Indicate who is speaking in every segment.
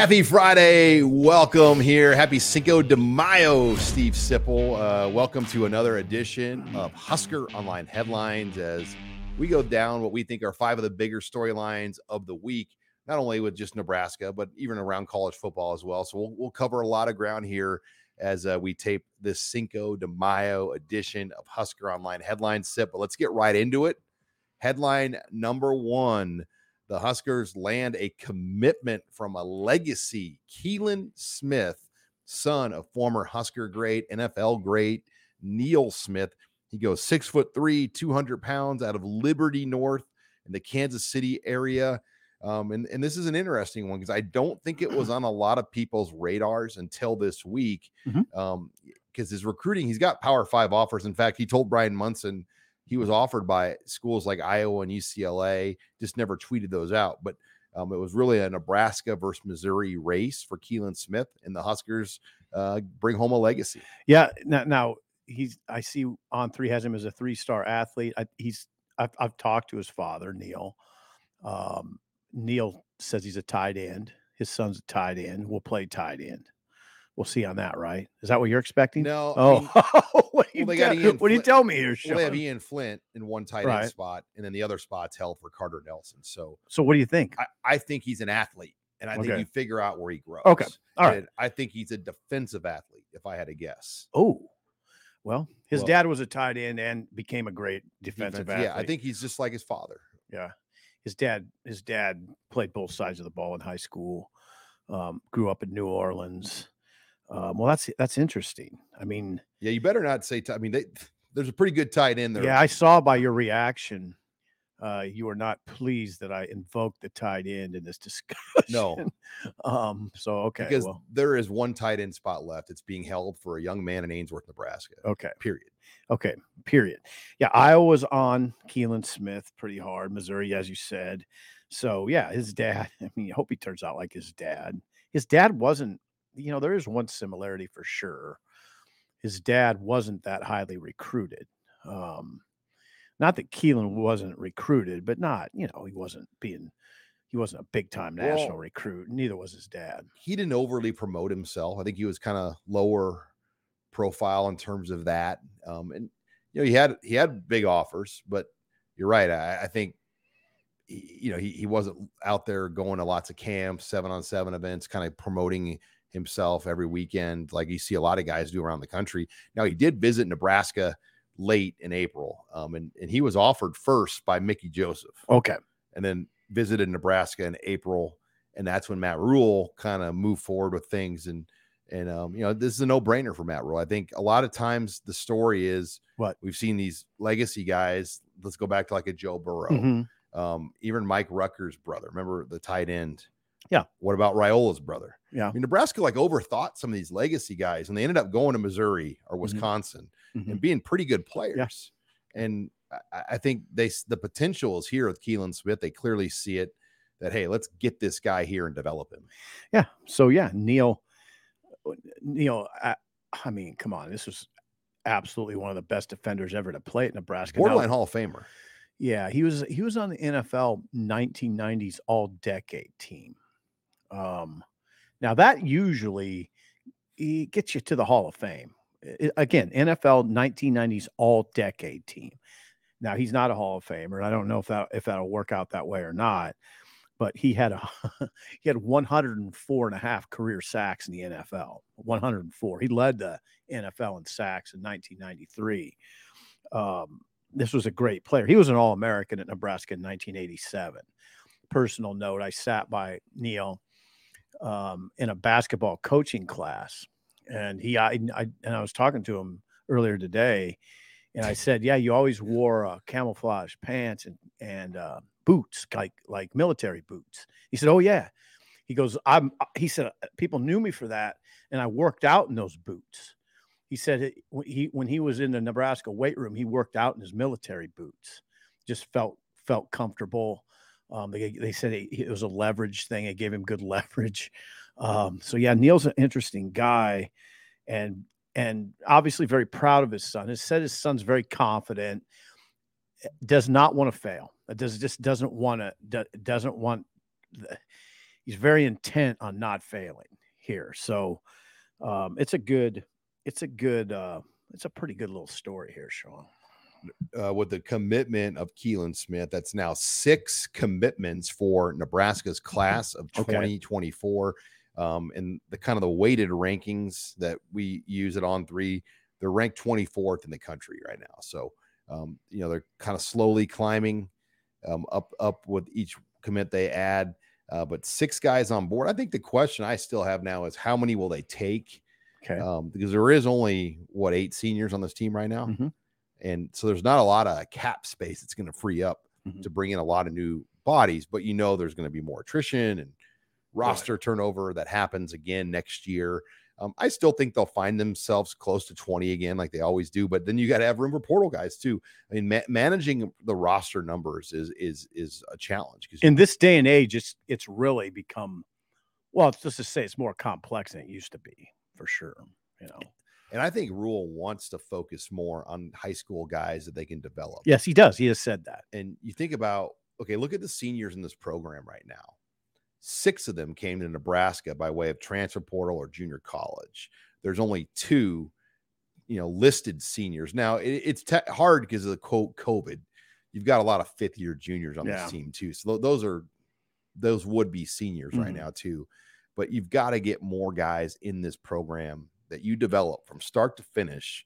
Speaker 1: Happy Friday. Welcome here. Happy Cinco de Mayo, Steve Sipple. Uh, welcome to another edition of Husker Online Headlines as we go down what we think are five of the bigger storylines of the week, not only with just Nebraska, but even around college football as well. So we'll, we'll cover a lot of ground here as uh, we tape this Cinco de Mayo edition of Husker Online Headlines Sip. But let's get right into it. Headline number one the Huskers land a commitment from a legacy, Keelan Smith, son of former Husker great, NFL great Neil Smith. He goes six foot three, 200 pounds out of Liberty North in the Kansas City area. Um, and, and this is an interesting one because I don't think it was on a lot of people's radars until this week. Because
Speaker 2: Mhm.
Speaker 1: um, his recruiting, he's got Power Five offers. In fact, he told Brian Munson he was offered by schools like Iowa and UCLA, just never tweeted those out. But um, it was really a Nebraska versus Missouri race for Keelan Smith, and the Huskers uh, bring home a legacy.
Speaker 2: Yeah. Now, now he's. I see on three has him as a three star athlete. I, he's. I've, I've talked to his father, Neil. Um, Neil says he's a tight end. His son's a tight end. We'll play tight end. We'll see on that, right? Is that what you're expecting?
Speaker 1: No, I
Speaker 2: Oh,
Speaker 1: mean,
Speaker 2: what do you,
Speaker 1: well,
Speaker 2: tell, what do you tell me here,
Speaker 1: well, they have Ian Flint in one tight
Speaker 2: Right.
Speaker 1: end spot, and then the other spot's held for Carter Nelson. So
Speaker 2: So what do you think?
Speaker 1: I, I think he's an athlete, and I think you figure out where he grows.
Speaker 2: Okay. All right.
Speaker 1: And I think he's a defensive athlete, if I had to guess.
Speaker 2: Oh, well, his
Speaker 1: Well-
Speaker 2: dad was a tight end and became a great defensive
Speaker 1: Defense-
Speaker 2: athlete.
Speaker 1: Yeah, I think he's just like his father.
Speaker 2: Yeah, his dad. His dad played both sides of the ball in high school. Um, grew up in New Orleans. Um, well, that's that's interesting. I mean,
Speaker 1: Yeah, you better not say. T- I mean, they, there's a pretty good tight end there.
Speaker 2: yeah, I saw by your reaction, uh, you were not pleased that I invoked the tight end in this discussion.
Speaker 1: No.
Speaker 2: um. So okay.
Speaker 1: because
Speaker 2: well,
Speaker 1: there is one tight end spot left. It's being held for a young man in Ainsworth, Nebraska.
Speaker 2: okay.
Speaker 1: Period.
Speaker 2: Okay, period. Yeah, Iowa's on Keelan Smith pretty hard. Missouri, as you said. So yeah, his dad. I mean, I hope he turns out like his dad. His dad wasn't. You know, there is one similarity for sure. His dad wasn't that highly recruited. Um, not that Keelan wasn't recruited, but not. You know, he wasn't being. He wasn't a big time national
Speaker 1: Well-
Speaker 2: recruit. Neither was his dad.
Speaker 1: He didn't overly promote himself. I think he was kind of lower profile in terms of that. Um, and you know, he had he had big offers, but you're right. I, I think he- you know he, he wasn't out there going to lots of camps, seven on seven events, kind of promoting himself every weekend like you see a lot of guys do around the country. Now he did visit Nebraska late in April, um, and and he was offered first by Mickey Joseph,
Speaker 2: Okay.
Speaker 1: and then visited Nebraska in April, and that's when Matt Rhule kind of moved forward with things and. And um, you know, this is a no-brainer for Matt Rhule. I think a lot of times the story is
Speaker 2: What?
Speaker 1: we've seen these legacy guys. Let's go back to like a Joe Burrow,
Speaker 2: Mhm.
Speaker 1: um, even Mike Rucker's brother. Remember the tight end?
Speaker 2: Yeah.
Speaker 1: What about Raiola's brother?
Speaker 2: Yeah.
Speaker 1: I mean, Nebraska like overthought some of these legacy guys, and they ended up going to Missouri or
Speaker 2: Mhm.
Speaker 1: Wisconsin
Speaker 2: Mhm.
Speaker 1: and being pretty good players. And I, I think they the potential is here with Keelan Smith. They clearly see it that hey, let's get this guy here and develop him.
Speaker 2: Yeah. So yeah, Neil, Neil. I, I mean, come on, this was absolutely one of the best defenders ever to play at Nebraska. Now,
Speaker 1: Borderline Hall of Famer.
Speaker 2: yeah, he was he was on the NFL 1990s All Decade team. Um, now that usually gets you to the Hall of Fame. Again, NFL 1990s All Decade team. Now he's not a Hall of Famer. I don't know if that if that'll work out that way or not. But he had a he had 104 and a half career sacks in the NFL. 104. He led the NFL in sacks in 1993. Um, this was a great player. He was an All American at Nebraska in 1987. Personal note: I sat by Neil um, in a basketball coaching class, and he I, I and I was talking to him earlier today, and I said, "Yeah, you always wore uh, camouflage pants and and uh, boots, like like military boots." He said, "Oh yeah." He goes, "I'm." He said, "Uh, "People knew me for that, and I worked out in those boots." He said he when he was in the Nebraska weight room, he worked out in his military boots. Just felt felt comfortable. Um, they they said it, it was a leverage thing. It gave him good leverage. Um, so yeah, Neil's an interesting guy, and and obviously very proud of his son. He said his son's very confident, does not want to fail. Does just doesn't want to doesn't want. he's very intent on not failing here. So um, it's a good, it's a good, uh, it's a pretty good little story here, Sean.
Speaker 1: Uh, with the commitment of Keelan Smith, that's now six commitments for Nebraska's class of
Speaker 2: Okay.
Speaker 1: 2024. Um, and the kind of the weighted rankings that we use it on three, they're ranked 24th in the country right now. So, um, you know, they're kind of slowly climbing um, up up with each commit they add. Uh, but six guys on board. I think the question I still have now is how many will they take?
Speaker 2: Okay.
Speaker 1: Um, because there is only what eight seniors on this team right now,
Speaker 2: Mhm.
Speaker 1: And so there's not a lot of cap space that's going to free up
Speaker 2: Mhm.
Speaker 1: to bring in a lot of new bodies. But you know, there's going to be more attrition and roster turnover that happens again next year. Um, I still think they'll find themselves close to 20 again, like they always do. But then you got to have room for portal guys too. I mean, ma- managing the roster numbers is is is a challenge because
Speaker 2: in this day and age, it's it's really become well, it's just to say it's more complex than it used to be for sure. You know.
Speaker 1: And I think Rhule wants to focus more on high school guys that they can develop.
Speaker 2: Yes, he does. He has said that.
Speaker 1: and you think about okay, look at the seniors in this program right now. Six of them came to Nebraska by way of transfer portal or junior college. There's only two, you know, listed seniors. Now it, it's te- hard because of the quote COVID. You've got a lot of fifth year juniors on
Speaker 2: Yeah.
Speaker 1: this team too. So tho- those are those would be seniors right
Speaker 2: Mhm.
Speaker 1: now too. But you've got to get more guys in this program that you develop from start to finish.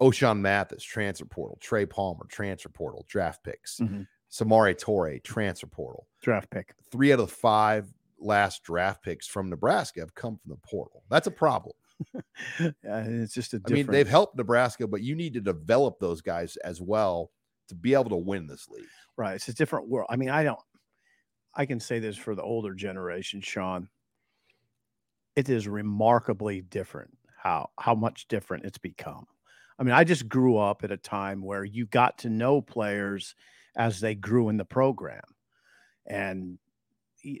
Speaker 1: Ochaun Mathis, transfer portal, Trey Palmer, transfer portal, draft picks.
Speaker 2: Mhm.
Speaker 1: Samari Torre, transfer portal.
Speaker 2: Draft pick.
Speaker 1: Three out of the five last draft picks from Nebraska have come from the portal. That's a problem.
Speaker 2: Yeah, it's just a
Speaker 1: I
Speaker 2: different.
Speaker 1: mean, they've helped Nebraska, but you need to develop those guys as well to be able to win this league.
Speaker 2: right. It's a different world. I mean, I don't. I can say this for the older generation, Sean. It is remarkably different how how much different it's become. I mean, I just grew up at a time where you got to know players as they grew in the program, and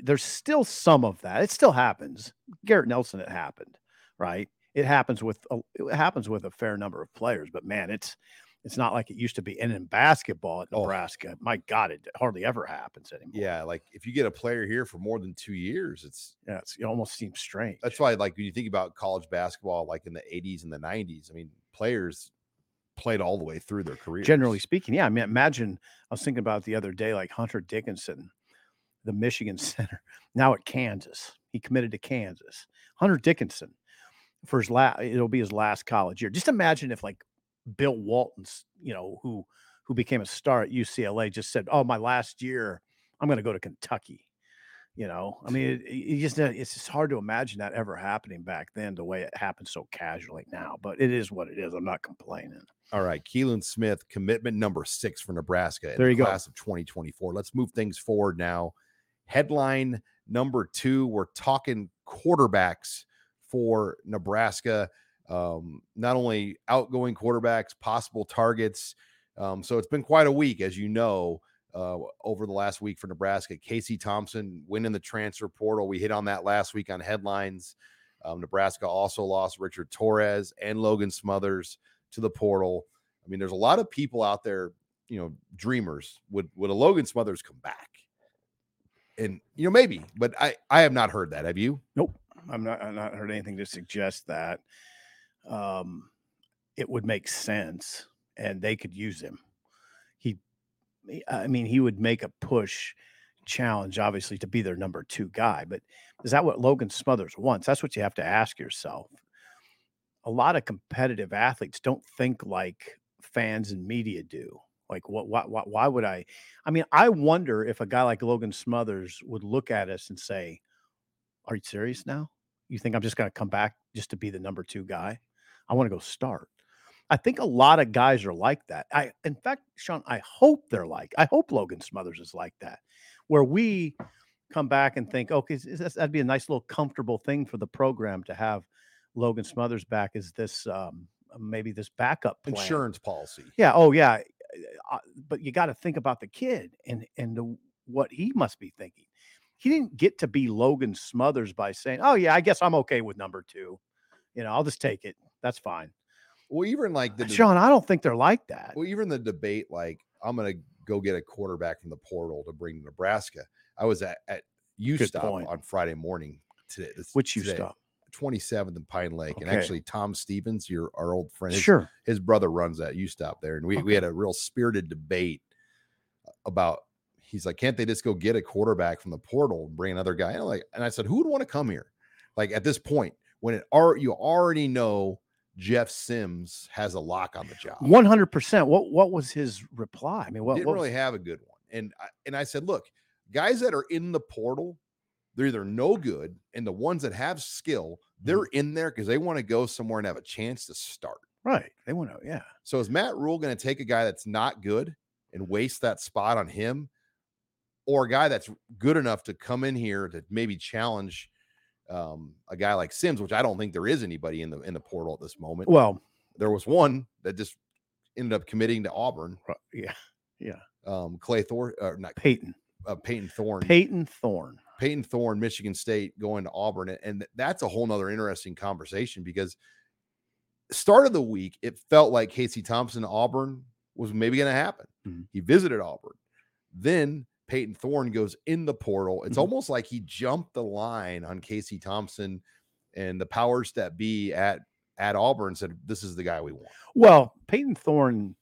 Speaker 2: there's still some of that. It still happens. Garrett Nelson, it happened, right? It happens with a, it happens with a fair number of players, but man, it's it's not like it used to be. And in basketball at
Speaker 1: Oh.
Speaker 2: Nebraska, my God, it hardly ever happens anymore.
Speaker 1: Yeah, like if you get a player here for more than two years, it's
Speaker 2: yeah, it's, it almost seems strange.
Speaker 1: that's why like when you think about college basketball, like in the 80s and the 90s, I mean, players played all the way through their career.
Speaker 2: Generally speaking, yeah. I mean, imagine I was thinking about the other day, like Hunter Dickinson, the Michigan center, now at Kansas. He committed to Kansas. Hunter Dickinson for his last, it'll be his last college year. Just imagine if like Bill Walton's, you know, who who became a star at UCLA, just said, "Oh, my last year, I'm going to go to Kentucky." You know, I mean, it, it just uh, it's just hard to imagine that ever happening back then, the way it happened so casually now. But it is what it is. I'm not complaining.
Speaker 1: All right, Keelan Smith, commitment number six for Nebraska in
Speaker 2: There
Speaker 1: the
Speaker 2: you go.
Speaker 1: class of 2024. Let's move things forward now. Headline number two, we're talking quarterbacks for Nebraska. Um, not only outgoing quarterbacks, possible targets. Um, so it's been quite a week, as you know, uh, over the last week for Nebraska. Casey Thompson winning the transfer portal. We hit on that last week on headlines. Um, Nebraska also lost Richard Torres and Logan Smothers to the portal. I mean, there's a lot of people out there, you know, dreamers. Would would a Logan Smothers come back? And you know, maybe, but I I have not heard that. Have you?
Speaker 2: Nope, I'm not. I've not heard anything to suggest that. Um, it would make sense, and they could use him. He, I mean, he would make a push challenge, obviously, to be their number two guy. But is that what Logan Smothers wants? That's what you have to ask yourself. A lot of competitive athletes don't think like fans and media do. Like, what? Why, why, why would I? I mean, I wonder if a guy like Logan Smothers would look at us and say, are you serious now? You think I'm just going to come back just to be the number two guy? I want to go start. I think a lot of guys are like that. I, in fact, Sean, I hope they're like. I hope Logan Smothers is like that, where we come back and think, okay, is that'd be a nice little comfortable thing for the program to have Logan Smothers back. Is this um, maybe this backup plan?
Speaker 1: Insurance policy.
Speaker 2: Yeah. Oh, yeah. Uh, but you got to think about the kid and and the, what he must be thinking. He didn't get to be Logan Smothers by saying, "Oh yeah, I guess I'm okay with number two. You know, I'll just take it. That's fine."
Speaker 1: Well, even like the uh,
Speaker 2: Sean, I don't think they're like that.
Speaker 1: well, even the debate, like I'm gonna go get a quarterback from the portal to bring to Nebraska. I was at, at U
Speaker 2: Good
Speaker 1: stop on Friday morning today.
Speaker 2: Which you
Speaker 1: today,
Speaker 2: stop?
Speaker 1: 27th in Pine Lake. And actually, Tom Stevens, your our old friend, his,
Speaker 2: Sure.
Speaker 1: his brother runs that U stop there. And we, we had a real spirited debate about he's like, can't they just go get a quarterback from the portal and bring another guy? And, like, and I said, who would want to come here? Like at this point, when it are you already know Jeff Sims has a lock on the job.
Speaker 2: One hundred percent. What what was his reply? I mean, what,
Speaker 1: didn't
Speaker 2: what
Speaker 1: really
Speaker 2: was-
Speaker 1: have a good one. And I, and I said, look, guys that are in the portal, they're either no good, and the ones that have skill,
Speaker 2: Mm-hmm.
Speaker 1: they're in there because they want to go somewhere and have a chance to start.
Speaker 2: right? They want to. Yeah.
Speaker 1: So is Matt Rhule going to take a guy that's not good and waste that spot on him, or a guy that's good enough to come in here to maybe challenge um, a guy like Sims, which I don't think there is anybody in the in the portal at this moment.
Speaker 2: Well,
Speaker 1: there was one that just ended up committing to Auburn,
Speaker 2: Yeah, yeah.
Speaker 1: um, Clay Thor, or not
Speaker 2: Payton.
Speaker 1: uh, Payton Thorne.
Speaker 2: Payton Thorne.
Speaker 1: Payton Thorne, Michigan State, going to Auburn, and- that's a whole nother interesting conversation because start of the week it felt like Casey Thompson Auburn was maybe going to happen.
Speaker 2: Mhm.
Speaker 1: He visited Auburn, then Payton Thorne goes in the portal. It's
Speaker 2: Mhm.
Speaker 1: almost like he jumped the line on Casey Thompson and the powers that be at at Auburn said, "This is the guy we want."
Speaker 2: Well, Payton Thorne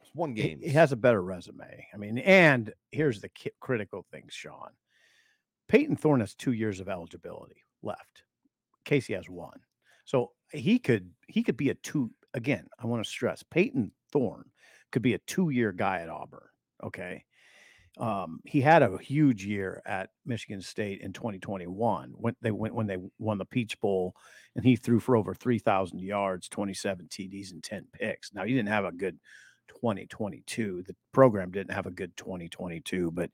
Speaker 1: It's one game.
Speaker 2: he has a better resume. I mean, and here's the ki- critical thing, Sean. Payton Thorne has two years of eligibility left. Casey has one, so he could he could be a two. Again, I want to stress Payton Thorne could be a two year guy at Auburn. Okay. Um, he had a huge year at Michigan State in 2021 when they went when they won the Peach Bowl, and he threw for over 3,000 yards, 27 TDs, and 10 picks. Now he didn't have a good 2022. The program didn't have a good 2022, but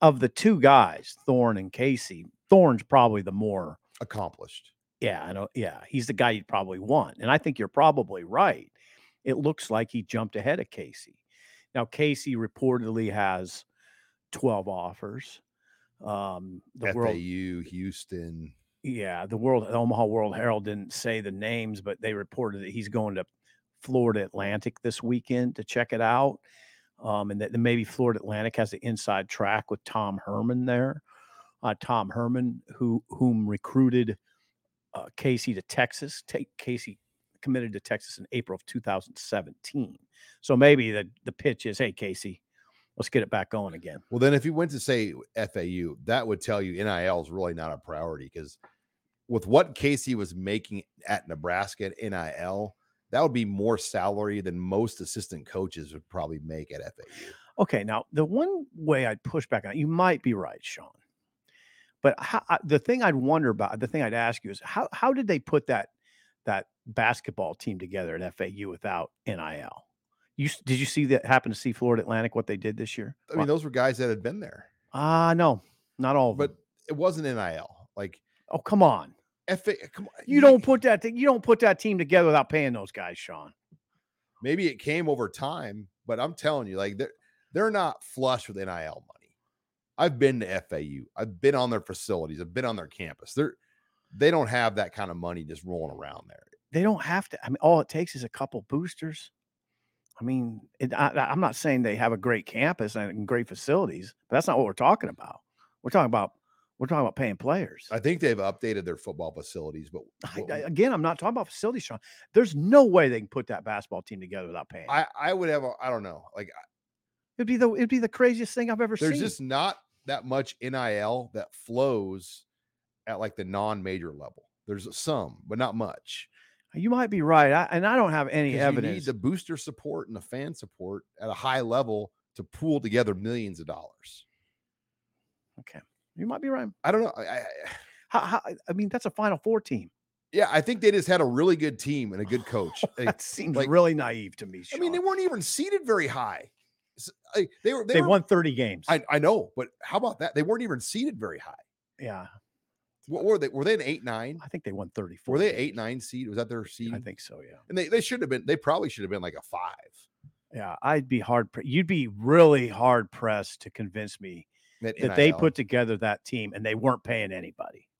Speaker 2: of the two guys, Thorne and Casey, Thorne's probably the more
Speaker 1: accomplished.
Speaker 2: yeah, I know. Yeah, he's the guy you'd probably want. And I think you're probably right. It looks like he jumped ahead of Casey. Now, Casey reportedly has 12 offers. Um, the
Speaker 1: FAU,
Speaker 2: world,
Speaker 1: Houston.
Speaker 2: yeah, the world, the Omaha World Herald didn't say the names, but they reported that he's going to Florida Atlantic this weekend to check it out. Um, and that maybe Florida Atlantic has the inside track with Tom Herman there. Uh, Tom Herman, who whom recruited uh, Casey to Texas. Take Casey committed to Texas in April of 2017. So maybe the the pitch is, hey Casey, let's get it back going again.
Speaker 1: Well, then if you went to say FAU, that would tell you NIL is really not a priority because with what Casey was making at Nebraska at NIL, that would be more salary than most assistant coaches would probably make at FAU.
Speaker 2: Okay, now the one way I'd push back on you might be right, Sean. But how, I- the thing I'd wonder about, the thing I'd ask you is how how did they put that that basketball team together at FAU without NIL? You did you see that happen to see Florida Atlantic what they did this year?
Speaker 1: I mean, those were guys that had been there,
Speaker 2: ah no, not all of
Speaker 1: but
Speaker 2: them.
Speaker 1: it wasn't NIL. Like
Speaker 2: Oh come on,
Speaker 1: FA, come on,
Speaker 2: you don't put that thing, you don't put that team together without paying those guys, Sean.
Speaker 1: maybe it came over time, but I'm telling you, like they're they're not flush with NIL money. I've been to FAU. I've been on their facilities. I've been on their campus. They're they don't have that kind of money just rolling around there.
Speaker 2: They don't have to. I mean, all it takes is a couple boosters. I mean, it, I, I'm not saying they have a great campus and great facilities, but that's not what we're talking about. We're talking about we're talking about paying players.
Speaker 1: I think they've updated their football facilities, but
Speaker 2: I- I- again, I'm not talking about facilities, Sean. There's no way they can put that basketball team together without paying.
Speaker 1: I I would have I don't know. Like
Speaker 2: it'd be the it'd be the craziest thing I've ever
Speaker 1: there's
Speaker 2: seen.
Speaker 1: There's just not that much NIL that flows at like the non-major level. There's some, but not much.
Speaker 2: You might be right, I, and I don't have any
Speaker 1: 'Cause You
Speaker 2: evidence.
Speaker 1: need the booster support and the fan support at a high level to pool together millions of dollars.
Speaker 2: okay, you might be right.
Speaker 1: I don't know. I, I,
Speaker 2: How, how, I mean, that's a Final Four team.
Speaker 1: yeah, I think they just had a really good team and a good coach.
Speaker 2: That seems
Speaker 1: like-
Speaker 2: really naive to me.
Speaker 1: I mean, they weren't even seated very high. They were. They,
Speaker 2: they
Speaker 1: were,
Speaker 2: won 30 games.
Speaker 1: I, I know, but how about that? They weren't even seated very high.
Speaker 2: yeah,
Speaker 1: What were they? Were they an eight nine?
Speaker 2: I think they won 34.
Speaker 1: Were they eight nine seed? Was that their seed?
Speaker 2: I think so. Yeah.
Speaker 1: And they, they should have been. They probably should have been like a five.
Speaker 2: Yeah. I'd be hard. Pre- you'd be really hard pressed to convince me
Speaker 1: at
Speaker 2: that they put together that team and they weren't paying anybody.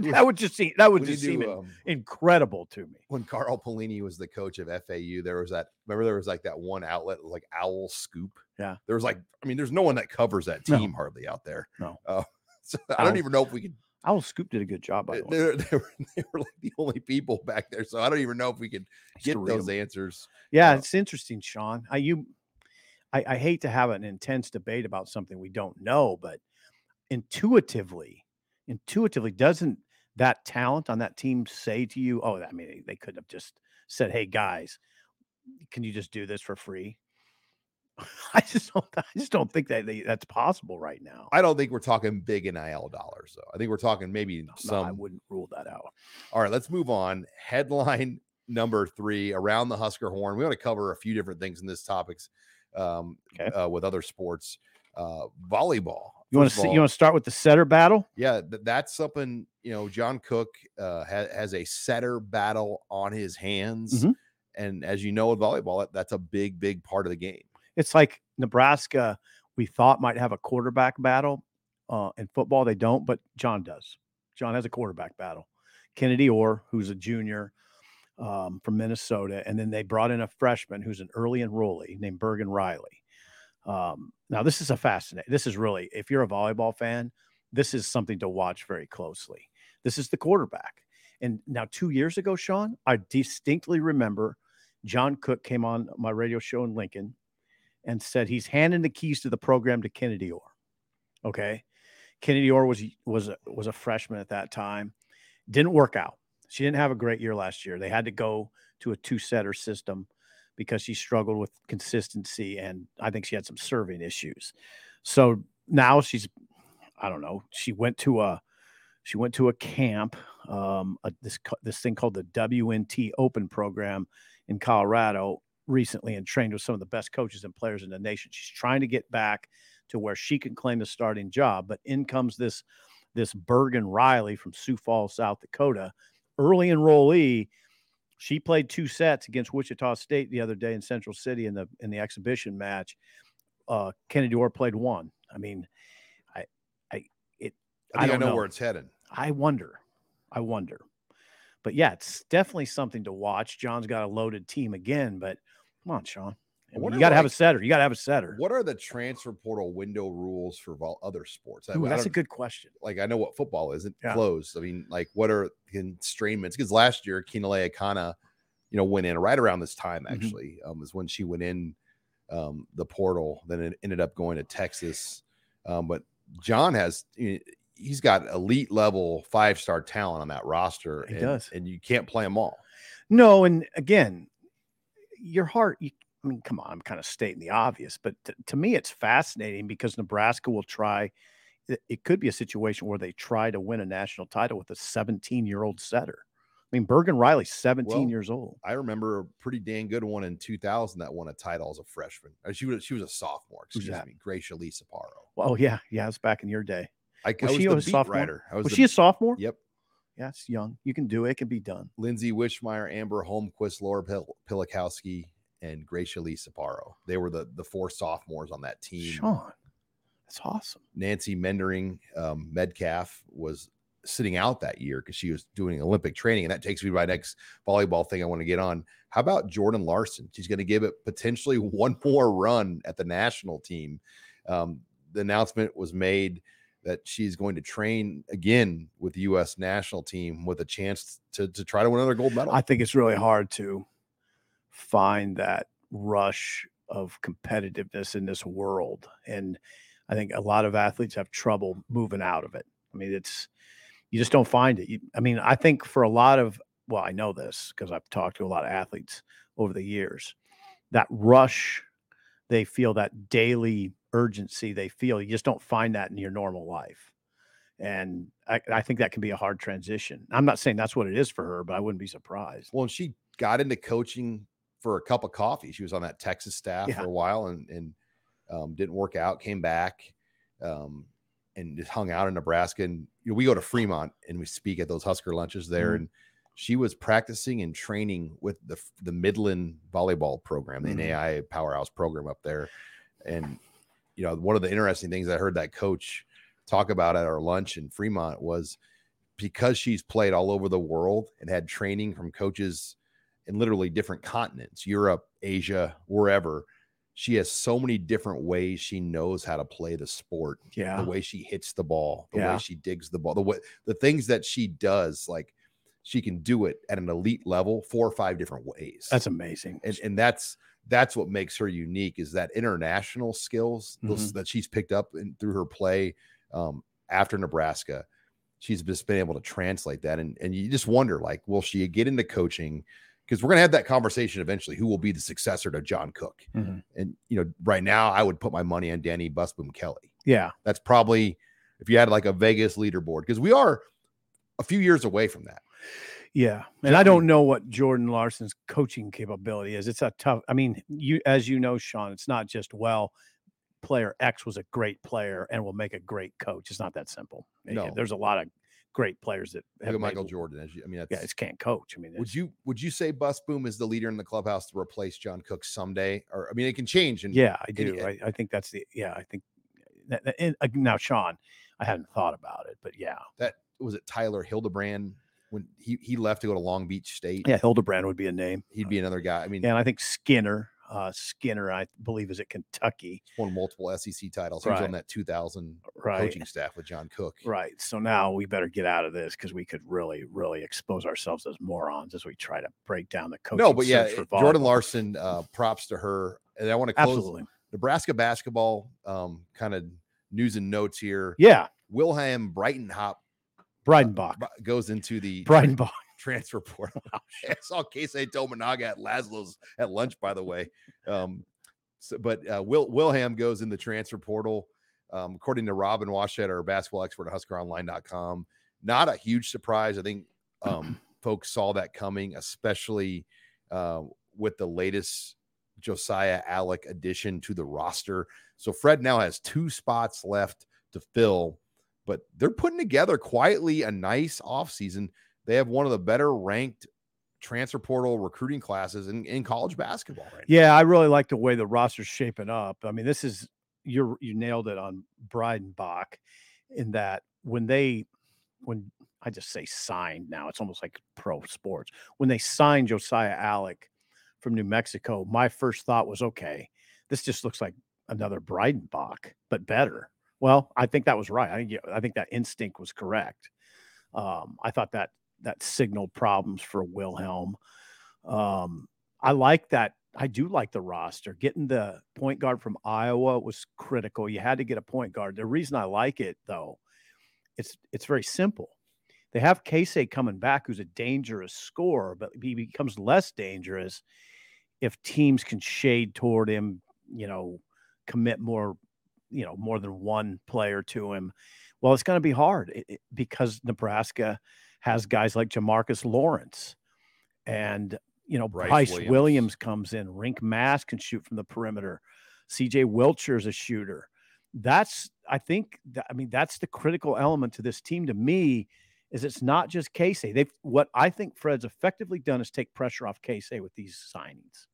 Speaker 2: That would just seem that would
Speaker 1: When
Speaker 2: just seem
Speaker 1: do,
Speaker 2: in-
Speaker 1: um,
Speaker 2: incredible to me.
Speaker 1: when Carl Pelini was the coach of FAU, there was that. Remember, there was like that one outlet, like Owl Scoop.
Speaker 2: Yeah.
Speaker 1: There was like, I mean, there's no one that covers that
Speaker 2: No.
Speaker 1: team hardly out there.
Speaker 2: No.
Speaker 1: Uh, So I don't even know if we could.
Speaker 2: Owl Scoop did a good job. By the.
Speaker 1: They were, they, were, they were like the only people back there, so I don't even know if we could get those answers.
Speaker 2: Yeah,
Speaker 1: Uh,
Speaker 2: it's interesting, Sean. I you, I, I hate to have an intense debate about something we don't know, but intuitively, intuitively, doesn't that talent on that team say to you, "Oh, I mean, they could have just said, hey guys, can you just do this for free?" I just don't. I just don't think that they, that's possible right now.
Speaker 1: I don't think we're talking big NIL dollars, though. I think we're talking maybe
Speaker 2: No,
Speaker 1: some.
Speaker 2: I wouldn't rule that out.
Speaker 1: All right, let's move on. Headline number three around the Husker horn. We want to cover a few different things in this topics um,
Speaker 2: Okay.
Speaker 1: uh, with other sports. Uh, volleyball.
Speaker 2: You want to see? You want to start with the setter battle?
Speaker 1: yeah, th- that's something. You know, John Cook uh, ha- has a setter battle on his hands,
Speaker 2: Mhm.
Speaker 1: and as you know, with volleyball, that- that's a big, big part of the game.
Speaker 2: It's like Nebraska. We thought might have a quarterback battle uh, in football. They don't, but John does. John has a quarterback battle. Kennedy Orr, who's a junior um, from Minnesota, and then they brought in a freshman who's an early enrollee named Bergen Reilly. Um, now, this is a fascinating. This is really, if you're a volleyball fan, this is something to watch very closely. This is the quarterback. And now, two years ago, Sean, I distinctly remember John Cook came on my radio show in Lincoln and said he's handing the keys to the program to Kennedy Orr. Okay. Kennedy Orr was was was a freshman at that time. Didn't work out. She didn't have a great year last year. They had to go to a two setter system because she struggled with consistency and I think she had some serving issues. So now she's I don't know. She went to a she went to a camp, um, a, this this thing called the WNT Open program in Colorado recently, and trained with some of the best coaches and players in the nation. She's trying to get back to where she can claim the starting job, but in comes this this Bergen Reilly from Sioux Falls, South Dakota, early enrollee. She played two sets against Wichita State the other day in Central City in the in the exhibition match. Uh, Kennedy Orr played one. I mean, I, I, it,
Speaker 1: I think I,
Speaker 2: don't
Speaker 1: know,
Speaker 2: know.
Speaker 1: where it's headed.
Speaker 2: I wonder. I wonder. But yeah, it's definitely something to watch. John's got a loaded team again, but come on, Sean. I mean, you got to have a setter. You got to have a setter.
Speaker 1: What are the transfer portal window rules for vol- other sports? I-
Speaker 2: Ooh,
Speaker 1: I
Speaker 2: that's a good question.
Speaker 1: like I know what football is.
Speaker 2: It Yeah.
Speaker 1: closed. I mean, like what are constraints? Because last year Keonilei Akana, you know, went in right around this time
Speaker 2: Mhm.
Speaker 1: actually, um, is when she went in um the portal. Then it ended up going to Texas. Um, but John has eh, he's got elite level five star talent on that roster.
Speaker 2: He
Speaker 1: and,
Speaker 2: does.
Speaker 1: and you can't play them all.
Speaker 2: No, and again, your heart. You, I mean, come on. I'm kind of stating the obvious, but t- to me, it's fascinating because Nebraska will try. It, it could be a situation where they try to win a national title with a 17 year old setter. I mean, Bergen Reilly's 17
Speaker 1: Well,
Speaker 2: years old.
Speaker 1: I remember a pretty dang good one in 2000 that won a title as a freshman. Uh, She was she was a sophomore. Excuse
Speaker 2: that?
Speaker 1: me, Greichaly Cepero.
Speaker 2: Oh yeah, yeah. It's back in your day.
Speaker 1: I,
Speaker 2: Was
Speaker 1: was
Speaker 2: she
Speaker 1: the
Speaker 2: a
Speaker 1: beat
Speaker 2: sophomore?
Speaker 1: writer. I was,
Speaker 2: Was
Speaker 1: the-
Speaker 2: she a sophomore?
Speaker 1: Yep.
Speaker 2: Yeah, it's young. You can do it. It can be done.
Speaker 1: Lindsay Wischmeier, Amber Holmquist, Laura Pil- Pilakowski, and Greichaly Cepero. They were the the four sophomores on that team.
Speaker 2: Sean, that's awesome.
Speaker 1: Nancy Meendering um, Metcalf was sitting out that year because she was doing Olympic training, and that takes me to my next volleyball thing I want to get on. How about Jordan Larson? She's going to give it potentially one more run at the national team. Um, the announcement was made that she's going to train again with the U.S. national team with a chance to, to try to win another gold medal.
Speaker 2: I think it's really hard to find that rush of competitiveness in this world. And I think a lot of athletes have trouble moving out of it. I mean, it's, you just don't find it. You, I mean, I think for a lot of, well, I know this because I've talked to a lot of athletes over the years, that rush, they feel that daily urgency they feel, you just don't find that in your normal life. And I, I think that can be a hard transition. I'm not saying that's what it is for her, but I wouldn't be surprised.
Speaker 1: Well, and she got into coaching for a cup of coffee. She was on that Texas staff
Speaker 2: Yeah.
Speaker 1: for a while and and um, didn't work out. Came back um, and just hung out in Nebraska. And you know, we go to Fremont and we speak at those Husker lunches there.
Speaker 2: Mhm.
Speaker 1: And she was practicing and training with the the Midland volleyball program, the
Speaker 2: Mhm.
Speaker 1: NAIA powerhouse program up there. And you know, one of the interesting things I heard that coach talk about at our lunch in Fremont was because she's played all over the world and had training from coaches in literally different continents, Europe, Asia, wherever, she has so many different ways she knows how to play the sport.
Speaker 2: Yeah.
Speaker 1: The way she hits the ball, the
Speaker 2: Yeah.
Speaker 1: way she digs the ball, the way the things that she does, like she can do it at an elite level four or five different ways.
Speaker 2: That's amazing.
Speaker 1: and, and that's that's what makes her unique is that international skills
Speaker 2: Mm-hmm.
Speaker 1: that she's picked up in, through her play um, after Nebraska. She's just been able to translate that, and and you just wonder like, will she get into coaching? Because we're gonna have that conversation eventually. Who will be the successor to John Cook?
Speaker 2: Mhm.
Speaker 1: And you know, right now I would put my money on Dani Busboom Kelly.
Speaker 2: Yeah.
Speaker 1: That's probably if you had like a Vegas leaderboard because we are a few years away from that.
Speaker 2: Yeah. And I don't know what Jordan Larson's coaching capability is. It's a tough, I mean, you, as you know, Sean, it's not just, well, player X was a great player and will make a great coach. It's not that simple. Eh,
Speaker 1: No.
Speaker 2: There's a lot of great players that
Speaker 1: Look
Speaker 2: have
Speaker 1: at
Speaker 2: made-
Speaker 1: Michael Jordan. As you, I mean, that's,
Speaker 2: Yeah, it's can't coach. I mean,
Speaker 1: Would you would you say Busboom is the leader in the clubhouse to replace John Cook someday? Or I mean, it can change. And
Speaker 2: Yeah, I do. I, I think that's the, yeah, I think that, that- and, uh, now, Sean, I hadn't thought about it, but yeah.
Speaker 1: that was it. Tyler Hildebrand when he he left to go to Long Beach State.
Speaker 2: Yeah. Hildebrand would be a name.
Speaker 1: he'd be another guy. I mean,
Speaker 2: Yeah. And I think Skinner, uh, Skinner, I believe is at Kentucky.
Speaker 1: won multiple SEC titles. He was on that 2000
Speaker 2: Right.
Speaker 1: coaching staff with John Cook.
Speaker 2: Right. So now we better get out of this because we could really, really expose ourselves as morons as we try to break down the coaching.
Speaker 1: No, but yeah, Jordan. Larson. Uh, props to her. And I want to close
Speaker 2: Absolutely.
Speaker 1: Nebraska basketball. Um, kind of news and notes here.
Speaker 2: Yeah.
Speaker 1: Wilhelm Brighton Hop
Speaker 2: Breidenbach.
Speaker 1: goes into the
Speaker 2: Breidenbach.
Speaker 1: transfer portal. I saw Keisei Tominaga at Lazlo's at lunch, by the way. Um, so, but uh, Will Wilhelm goes in the transfer portal. Um, according to Robin Washut, our basketball expert at HuskerOnline.com, not a huge surprise. I think um, folks saw that coming, especially uh, with the latest Josiah Allick addition to the roster. So Fred now has two spots left to fill, but they're putting together quietly a nice offseason. They have one of the better ranked transfer portal recruiting classes in, in college basketball right now.
Speaker 2: Yeah, I really like the way the roster's shaping up. I mean, this is you you nailed it on Breidenbach in that when they when I just say signed now, it's almost like pro sports. When they signed Josiah Allick from New Mexico, my first thought was, okay, this just looks like another Breidenbach, but better. Well, I think that was right. I think I think that instinct was correct. Um, I thought that that signaled problems for Wilhelm. Um, I like that. I do like the roster. Getting the point guard from Iowa was critical. You had to get a point guard. The reason I like it though, it's it's very simple. They have Keisei coming back, who's a dangerous scorer, but he becomes less dangerous if teams can shade toward him. You know, commit more, you know, more than one player to him. Well, it's going to be hard because Nebraska has guys like Jamarques Lawrence and you know
Speaker 1: Brice
Speaker 2: Brice,
Speaker 1: Williams.
Speaker 2: Williams. comes in. Rienk Mast can shoot from the perimeter. CJ Wilcher is a shooter. That's I think that, I mean that's the critical element to this team to me is it's not just Keisei. They've what I think Fred's effectively done is take pressure off Keisei with these signings,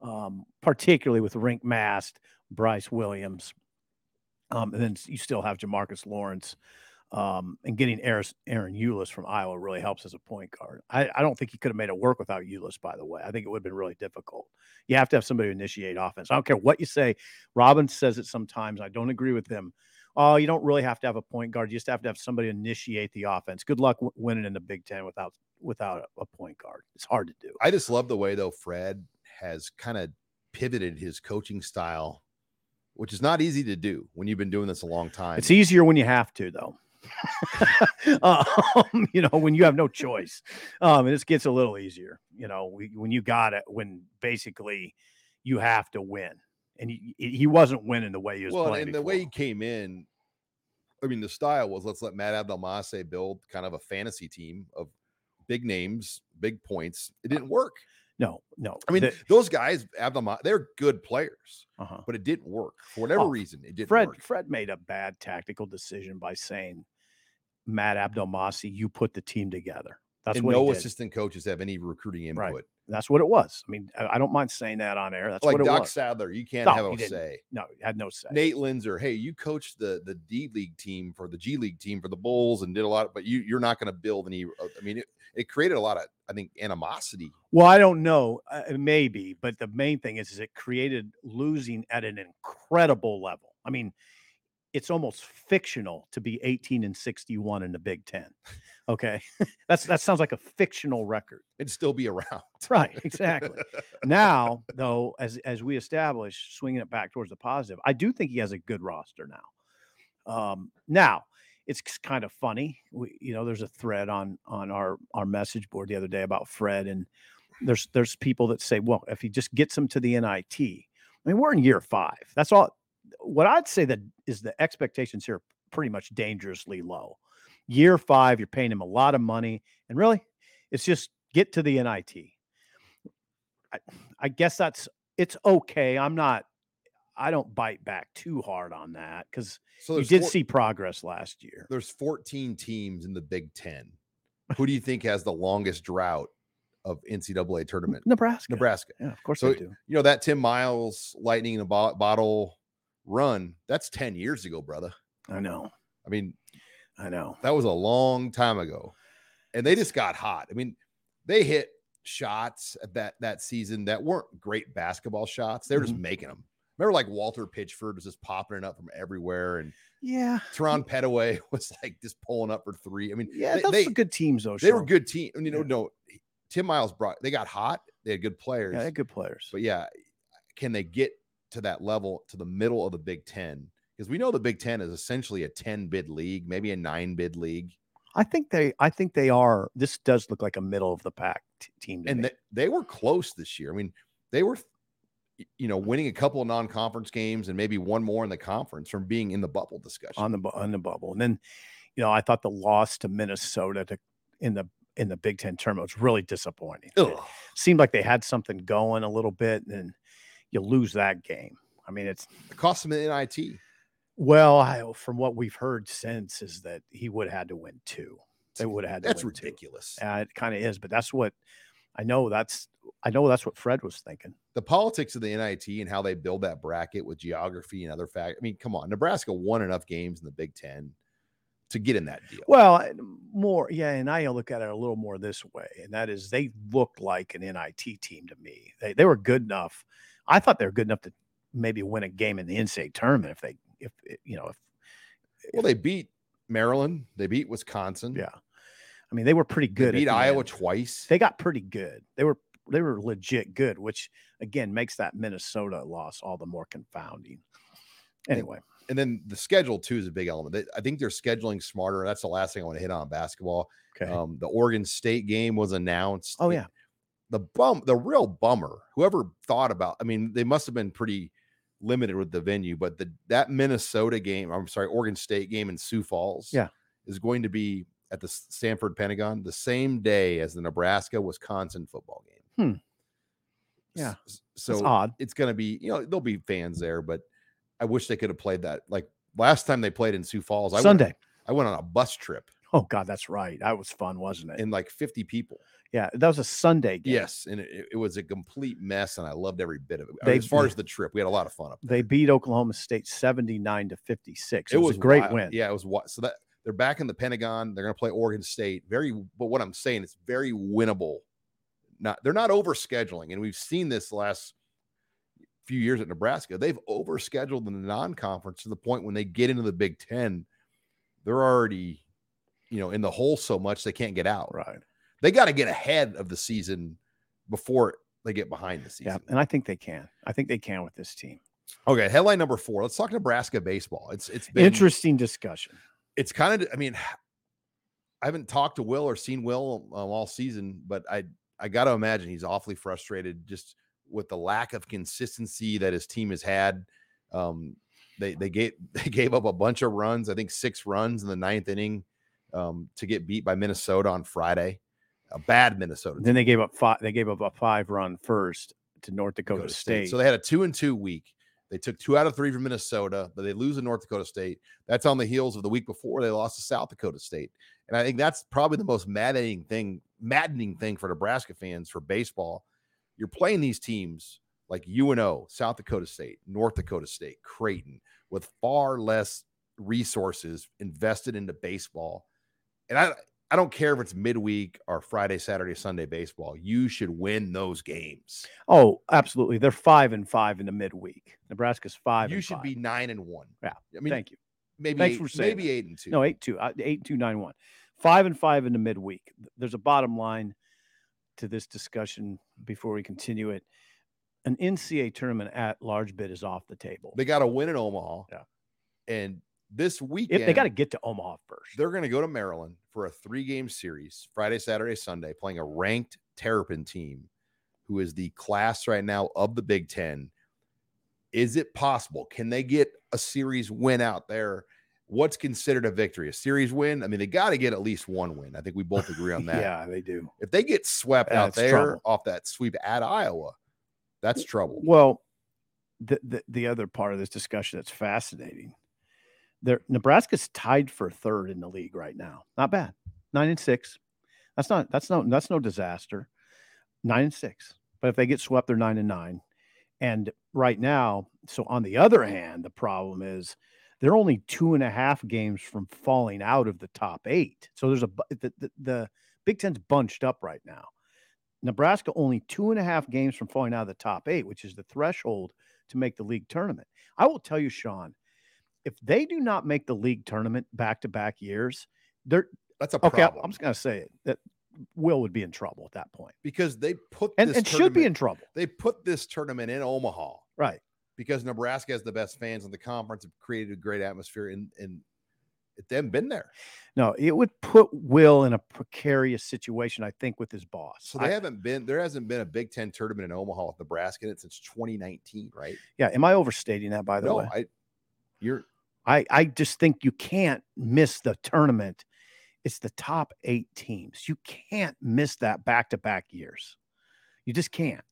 Speaker 2: um, particularly with Rienk Mast, Brice Williams, um, and then you still have Jamarques Lawrence. Um, and getting Aaron, Aaron Ulis from Iowa really helps as a point guard. I, I don't think he could have made it work without Ulis, by the way. I think it would have been really difficult. You have to have somebody to initiate offense. I don't care what you say. Robin says it sometimes. I don't agree with him. Oh, you don't really have to have a point guard. You just have to have somebody initiate the offense. Good luck w- winning in the Big Ten without without a, a point guard. It's hard to do.
Speaker 1: I just love the way though Fred has kind of pivoted his coaching style, which is not easy to do when you've been doing this a long time.
Speaker 2: It's easier when you have to, though. um, you know, when you have no choice, um, and this gets a little easier. You know, we, when you got it, when basically you have to win, and he, he wasn't winning the way he was
Speaker 1: well,
Speaker 2: playing.
Speaker 1: and the way he came in, I mean, the style was let's let Matt Abdelmassih build kind of a fantasy team of big names, big points. It didn't work.
Speaker 2: No, no.
Speaker 1: I mean,
Speaker 2: the-
Speaker 1: those guys, Abdelmassih, they're good players,
Speaker 2: uh-huh.
Speaker 1: but it didn't work for whatever
Speaker 2: Oh,
Speaker 1: reason. It didn't
Speaker 2: Fred
Speaker 1: work.
Speaker 2: Fred made a bad tactical decision by saying, Matt Abdelmassih, you put the team together. That's
Speaker 1: and
Speaker 2: what
Speaker 1: no assistant coaches have any recruiting input.
Speaker 2: Right. That's what it was. I mean, I, don't mind saying that on air. That's
Speaker 1: like
Speaker 2: what it
Speaker 1: Doc
Speaker 2: was.
Speaker 1: Sadler, you can't
Speaker 2: No,
Speaker 1: have a say.
Speaker 2: No, had no say.
Speaker 1: Nate Loenser, hey, you coached the the D League team for the G League team for the Bulls and did a lot, but you you're not going to build any. uh, I mean, it, it created a lot of I think animosity.
Speaker 2: Well, I don't know, uh, maybe, but the main thing is, is it created losing at an incredible level. I mean, it's almost fictional to be 18 and 61 in the Big Ten. Okay, that's that sounds like a fictional record.
Speaker 1: It'd still be around.
Speaker 2: Right, exactly. now, though, as as we establish, swinging it back towards the positive, I do think he has a good roster now. Um, now, it's kind of funny. We, you know, there's a thread on on our our message board the other day about Fred, and there's there's people that say, well, if he just gets him to the NIT, I mean, we're in year five. That's all. What I'd say that is the expectations here pretty much dangerously low. Year five, you're paying him a lot of money, and really, it's just get to the NIT. I, I guess that's it's okay. I'm not. I don't bite back too hard on that because
Speaker 1: So
Speaker 2: you did
Speaker 1: four-
Speaker 2: see progress last year.
Speaker 1: there's 14 teams in the Big Ten. Who do you think has the longest drought of NCAA tournament?
Speaker 2: Nebraska.
Speaker 1: Nebraska.
Speaker 2: Yeah, of course
Speaker 1: So
Speaker 2: they do.
Speaker 1: you know that Tim Miles lightning in a bo- bottle run. That's 10 years ago, brother.
Speaker 2: I know.
Speaker 1: I mean,
Speaker 2: I know.
Speaker 1: that was a long time ago, and they just got hot. I mean, they hit shots at that that season that weren't great basketball shots. They were just mm-hmm. making them. Remember, like Walter Pitchford was just popping it up from everywhere, and
Speaker 2: Yeah.
Speaker 1: Terran Petteway was like just pulling up for three. I mean,
Speaker 2: Yeah,
Speaker 1: they,
Speaker 2: those were good teams though.
Speaker 1: they were
Speaker 2: Sean.
Speaker 1: good team. You know,
Speaker 2: Yeah.
Speaker 1: no, Tim Miles brought. They got hot. They had good players,
Speaker 2: Yeah, they had good players.
Speaker 1: but yeah, can they get to that level to the middle of the Big Ten? Because we know the Big Ten is essentially a ten bid league, maybe a nine bid league,
Speaker 2: I think they. I think they are. This does look like a middle of the pack t- team. To
Speaker 1: and
Speaker 2: me.
Speaker 1: they, they were close this year. I mean, they were, you know, winning a couple of non-conference games and maybe one more in the conference from being in the bubble discussion.
Speaker 2: on the on the bubble. And then, you know, I thought the loss to Minnesota to in the in the Big Ten tournament was really disappointing. Seemed like they had something going a little bit, and then you lose that game. I mean, it's
Speaker 1: It cost them an NIT.
Speaker 2: well, I, from what we've heard since is that he would have had to win two. They would have had to
Speaker 1: That's ridiculous.
Speaker 2: Uh, it kind of is, but that's what I know. That's I know that's what Fred was thinking.
Speaker 1: the politics of the NIT and how they build that bracket with geography and other factors. I mean, come on, Nebraska won enough games in the Big Ten to get in that deal.
Speaker 2: Well, more, yeah, and I look at it a little more this way, and that is they looked like an NIT team to me. They they were good enough. I thought they were good enough to maybe win a game in the NCAA tournament if they if you know if
Speaker 1: Well, they beat Maryland, they beat Wisconsin,
Speaker 2: yeah. I mean, they were pretty good. at
Speaker 1: beat
Speaker 2: the
Speaker 1: Iowa
Speaker 2: end.
Speaker 1: twice.
Speaker 2: They got pretty good. They were they were legit good, which again makes that Minnesota loss all the more confounding. Anyway,
Speaker 1: and then the schedule too is a big element. They- I think they're scheduling smarter. That's the last thing I want to hit on basketball.
Speaker 2: okay.
Speaker 1: Um, the Oregon State game was announced.
Speaker 2: oh yeah,
Speaker 1: the bum, the real bummer. Whoever thought about, I mean, they must have been pretty limited with the venue, but the that Minnesota game, I'm sorry, Oregon State game in Sioux Falls,
Speaker 2: Yeah.
Speaker 1: is going to be at the Sanford Pentagon the same day as the Nebraska Wisconsin football game.
Speaker 2: Hmm. Yeah. So odd.
Speaker 1: it's going to be, you know, there'll be fans there, but I wish they could have played that. Like last time they played in Sioux Falls, I went-
Speaker 2: Sunday.
Speaker 1: I went on a bus trip
Speaker 2: Oh God, that's right. That was fun, wasn't it?
Speaker 1: and like 50 people.
Speaker 2: yeah, that was a Sunday game.
Speaker 1: Yes, and it, it was a complete mess, and I loved every bit of it.
Speaker 2: They-
Speaker 1: as far as the trip, we had a lot of fun up there.
Speaker 2: They beat Oklahoma State 79 to 56. It,
Speaker 1: it
Speaker 2: was, a great
Speaker 1: wild.
Speaker 2: win.
Speaker 1: Yeah, it was what. So that they're back in the Pentagon. They're going to play Oregon State. Very, but what I'm saying is very winnable. Not they're not over scheduling, and we've seen this last few years at Nebraska. They've overscheduled in the non-conference to the point when they get into the Big Ten, they're already, you know, in the hole so much they can't get out.
Speaker 2: Right.
Speaker 1: They got to get ahead of the season before they get behind the season. Yeah.
Speaker 2: And I think they can. I think they can with this team.
Speaker 1: Okay, headline number four. Let's talk Nebraska baseball. It's it's been
Speaker 2: Interesting discussion.
Speaker 1: It's kind of. I mean, I haven't talked to Will or seen Will um, all season, but I I got to imagine he's awfully frustrated just with the lack of consistency that his team has had. Um, they they gave they gave up a bunch of runs. I think six runs in the ninth inning um, to get beat by Minnesota on Friday. A bad Minnesota.
Speaker 2: Then they gave up five. They gave up a five run first to North Dakota,
Speaker 1: Dakota
Speaker 2: State.
Speaker 1: So they had a two and two week. They took two out of three from Minnesota, but they lose to North Dakota State. That's on the heels of the week before they lost to South Dakota State. And I think that's probably the most maddening thing, maddening thing for Nebraska fans for baseball. You're playing these teams like UNO, South Dakota State, North Dakota State, Creighton, with far less resources invested into baseball. And I I don't care if it's midweek or Friday, Saturday, Sunday baseball. You should win those games.
Speaker 2: Oh, absolutely. They're five and five in the midweek. Nebraska's five.
Speaker 1: You should
Speaker 2: five.
Speaker 1: be nine and one.
Speaker 2: Yeah.
Speaker 1: I mean,
Speaker 2: Thank you.
Speaker 1: maybe
Speaker 2: thanks
Speaker 1: eight,
Speaker 2: for saying
Speaker 1: maybe
Speaker 2: that.
Speaker 1: eight and two.
Speaker 2: No, eight two, uh, eight two nine one, five and five in the midweek. There's a bottom line to this discussion before we continue it. An NCAA tournament at large bid is off the table.
Speaker 1: They got to win in Omaha.
Speaker 2: Yeah.
Speaker 1: And this weekend,
Speaker 2: If they got to get to Omaha first.
Speaker 1: they're going to go to Maryland for a three game series Friday, Saturday, Sunday, playing a ranked Terrapin team who is the class right now of the Big Ten. Is it possible? Can they get a series win out there? What's considered a victory? A series win? I mean, they got to get at least one win. I think we both agree on that.
Speaker 2: yeah, they do.
Speaker 1: If they get swept out there
Speaker 2: trouble.
Speaker 1: off that sweep at Iowa, that's trouble.
Speaker 2: Well, the, the the other part of this discussion that's fascinating. There, Nebraska's tied for third in the league right now. Not bad. Nine and six. That's not that's no that's no disaster. Nine and six. But if they get swept, they're nine and nine. And right now, so on the other hand, the problem is they're only two and a half games from falling out of the top eight. So there's a the, the, the Big Ten's bunched up right now. Nebraska only two and a half games from falling out of the top eight, which is the threshold to make the league tournament. I will tell you, Sean, if they do not make the league tournament back to back years, they're
Speaker 1: That's a
Speaker 2: okay.
Speaker 1: problem
Speaker 2: I'm just gonna say it that Will would be in trouble at that point,
Speaker 1: because they put
Speaker 2: and
Speaker 1: this
Speaker 2: and should be in trouble,
Speaker 1: They put this tournament in Omaha
Speaker 2: right?
Speaker 1: because Nebraska has the best fans in the conference, have created a great atmosphere, and and it, they haven't been there.
Speaker 2: No, it would put Will in a precarious situation, I think, with his boss.
Speaker 1: So they
Speaker 2: I-
Speaker 1: haven't been. There hasn't been a Big Ten tournament in Omaha with Nebraska in it since 2019, right?
Speaker 2: yeah, am I overstating that? By the
Speaker 1: no,
Speaker 2: way,
Speaker 1: I. You're
Speaker 2: I, I just think you can't miss the tournament. It's the top eight teams. You can't miss that back to back years. You just can't.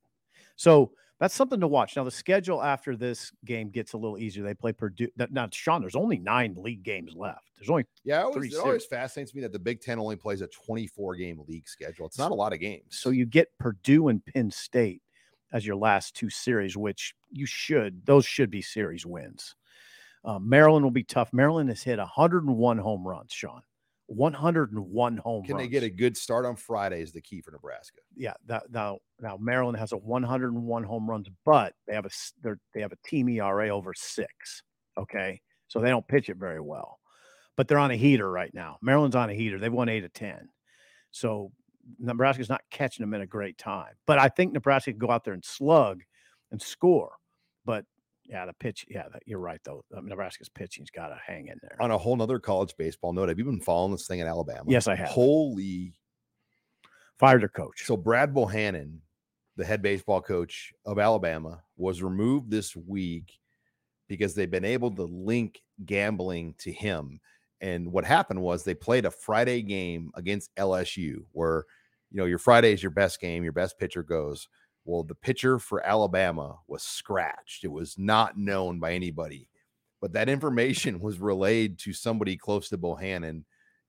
Speaker 2: So that's something to watch. Now, the schedule after this game gets a little easier. They play Purdue. Now, Sean, there's only nine league games left. There's only,
Speaker 1: yeah. Always, it always fascinates me that the Big Ten only plays a 24 game league schedule. It's not a lot of games.
Speaker 2: so you get Purdue and Penn State as your last two series, which you should, those should be series wins. Uh, Maryland will be tough. Maryland has hit 101 home runs, Sean. 101 home runs.
Speaker 1: can
Speaker 2: runs.
Speaker 1: they get a good start on Friday? Is the key for Nebraska.
Speaker 2: yeah, that, now now Maryland has a 101 home runs, but they have a they're, they have a team ERA over six. Okay, so they don't pitch it very well, but they're on a heater right now. Maryland's on a heater. They've won eight of ten, so Nebraska's not catching them in a great time. But I think Nebraska can go out there and slug and score. But yeah, the pitch. Yeah, that, you're right though. Uh, Nebraska's pitching's got to hang in there.
Speaker 1: On a whole nother college baseball note, have you been following this thing in Alabama?
Speaker 2: Yes, I have.
Speaker 1: Holy
Speaker 2: Fired their coach.
Speaker 1: So Brad Bohannon, the head baseball coach of Alabama, was removed this week because they've been able to link gambling to him. And what happened was they played a Friday game against LSU where you know your Friday is your best game, your best pitcher goes. Well, the pitcher for Alabama was scratched. It was not known by anybody. But that information was relayed to somebody close to Bohannon,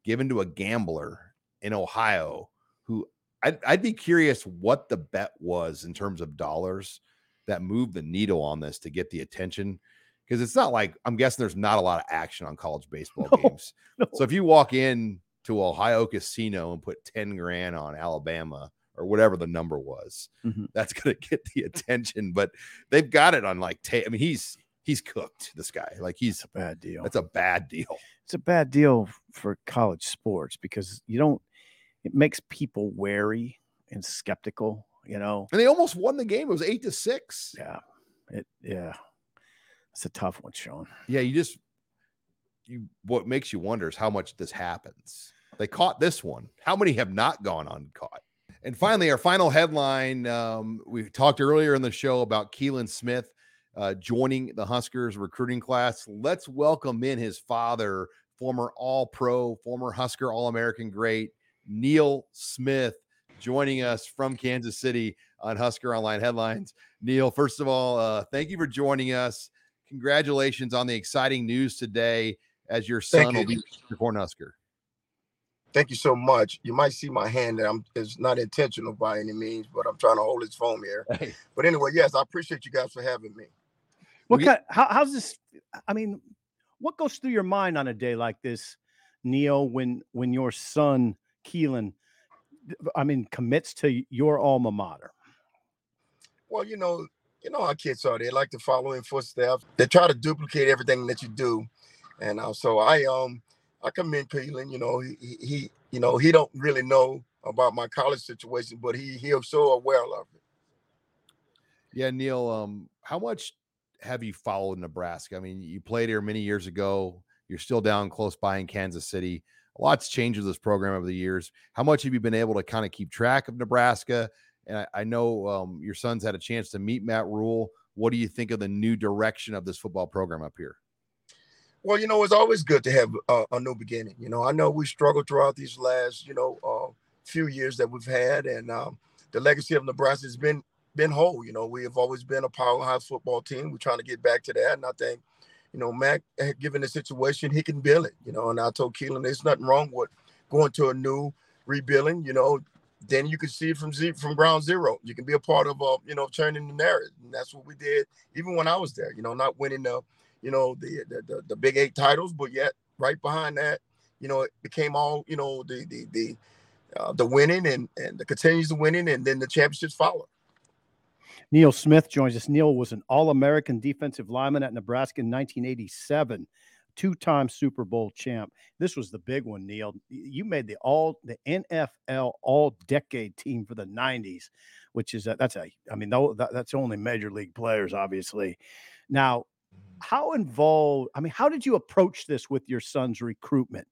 Speaker 1: given to a gambler in Ohio who I'd, I'd be curious what the bet was in terms of dollars that moved the needle on this to get the attention. Because it's not like I'm guessing there's not a lot of action on college baseball
Speaker 2: No,
Speaker 1: games.
Speaker 2: No.
Speaker 1: So if you walk in to Ohio Casino and put 10 grand on Alabama or whatever the number was,
Speaker 2: Mhm.
Speaker 1: that's gonna get the attention. But they've got it on like ta- I mean, he's he's cooked, this guy. Like he's a
Speaker 2: Bad deal.
Speaker 1: that's a bad deal.
Speaker 2: it's a bad deal for college sports because you don't it makes people wary and skeptical you know
Speaker 1: And they almost won the game. It was eight to six.
Speaker 2: yeah it yeah it's a tough one sean
Speaker 1: yeah, you just you what makes you wonder is how much this happens. They caught this one. How many have not gone uncaught? And finally, our final headline. Um, we talked earlier in the show about Keeland Smith uh, joining the Huskers recruiting class. Let's welcome in his father, former All Pro, former Husker All American great Neil Smith, joining us from Kansas City on Husker Online Headlines. Neil, first of all, uh, thank you for joining us. congratulations on the exciting news today as your son will be the Cornhusker.
Speaker 3: Thank you so much. You might see my hand that I'm, it's not intentional by any means, but I'm trying to hold his phone here. Hey. But anyway, yes, I appreciate you guys for having me.
Speaker 2: What kind? How, how's this? I mean, what goes through your mind on a day like this, Neil? When when your son Keeland, I mean, commits to your alma mater.
Speaker 3: Well, you know, you know how kids are. They like to follow in footsteps. They try to duplicate everything that you do, and uh, so I um I commend Keeland. You know, he, he you know he don't really know about my college situation, but he he'll so aware of it.
Speaker 1: Yeah, Neil. Um, how much have you followed Nebraska? I mean, you played here many years ago. You're still down close by in Kansas City. A lot's changed with this program over the years. How much have you been able to kind of keep track of Nebraska? And I, I know um, your son's had a chance to meet Matt Rhule. What do you think of the new direction of this football program up here?
Speaker 3: Well, you know, it's always good to have a, a new beginning. You know, I know we struggled throughout these last, you know, uh, few years that we've had, and um, the legacy of Nebraska has been been whole. You know, we have always been a powerhouse football team. We're trying to get back to that, and I think, you know, Mac, eh, given the situation, he can build it. You know, and I told Keeland, there's nothing wrong with going to a new rebuilding. You know, then you can see it from z- from ground zero. You can be a part of, uh, you know, turning the narrative, and that's what we did. Even when I was there, you know, not winning the you know, the, the the, the big eight titles, but yet right behind that, you know, it became all, you know, the the the uh, the winning and and the continues the winning, and then the championships follow.
Speaker 2: Neil Smith joins us. Neil was an All-American defensive lineman at Nebraska in 1987, two-time Super Bowl champ. This was the big one, Neil. You made the all the NFL All-Decade team for the 90s, which is a, that's a I mean that, that's only major league players, obviously. Now, how involved i mean how did you approach this with your son's recruitment?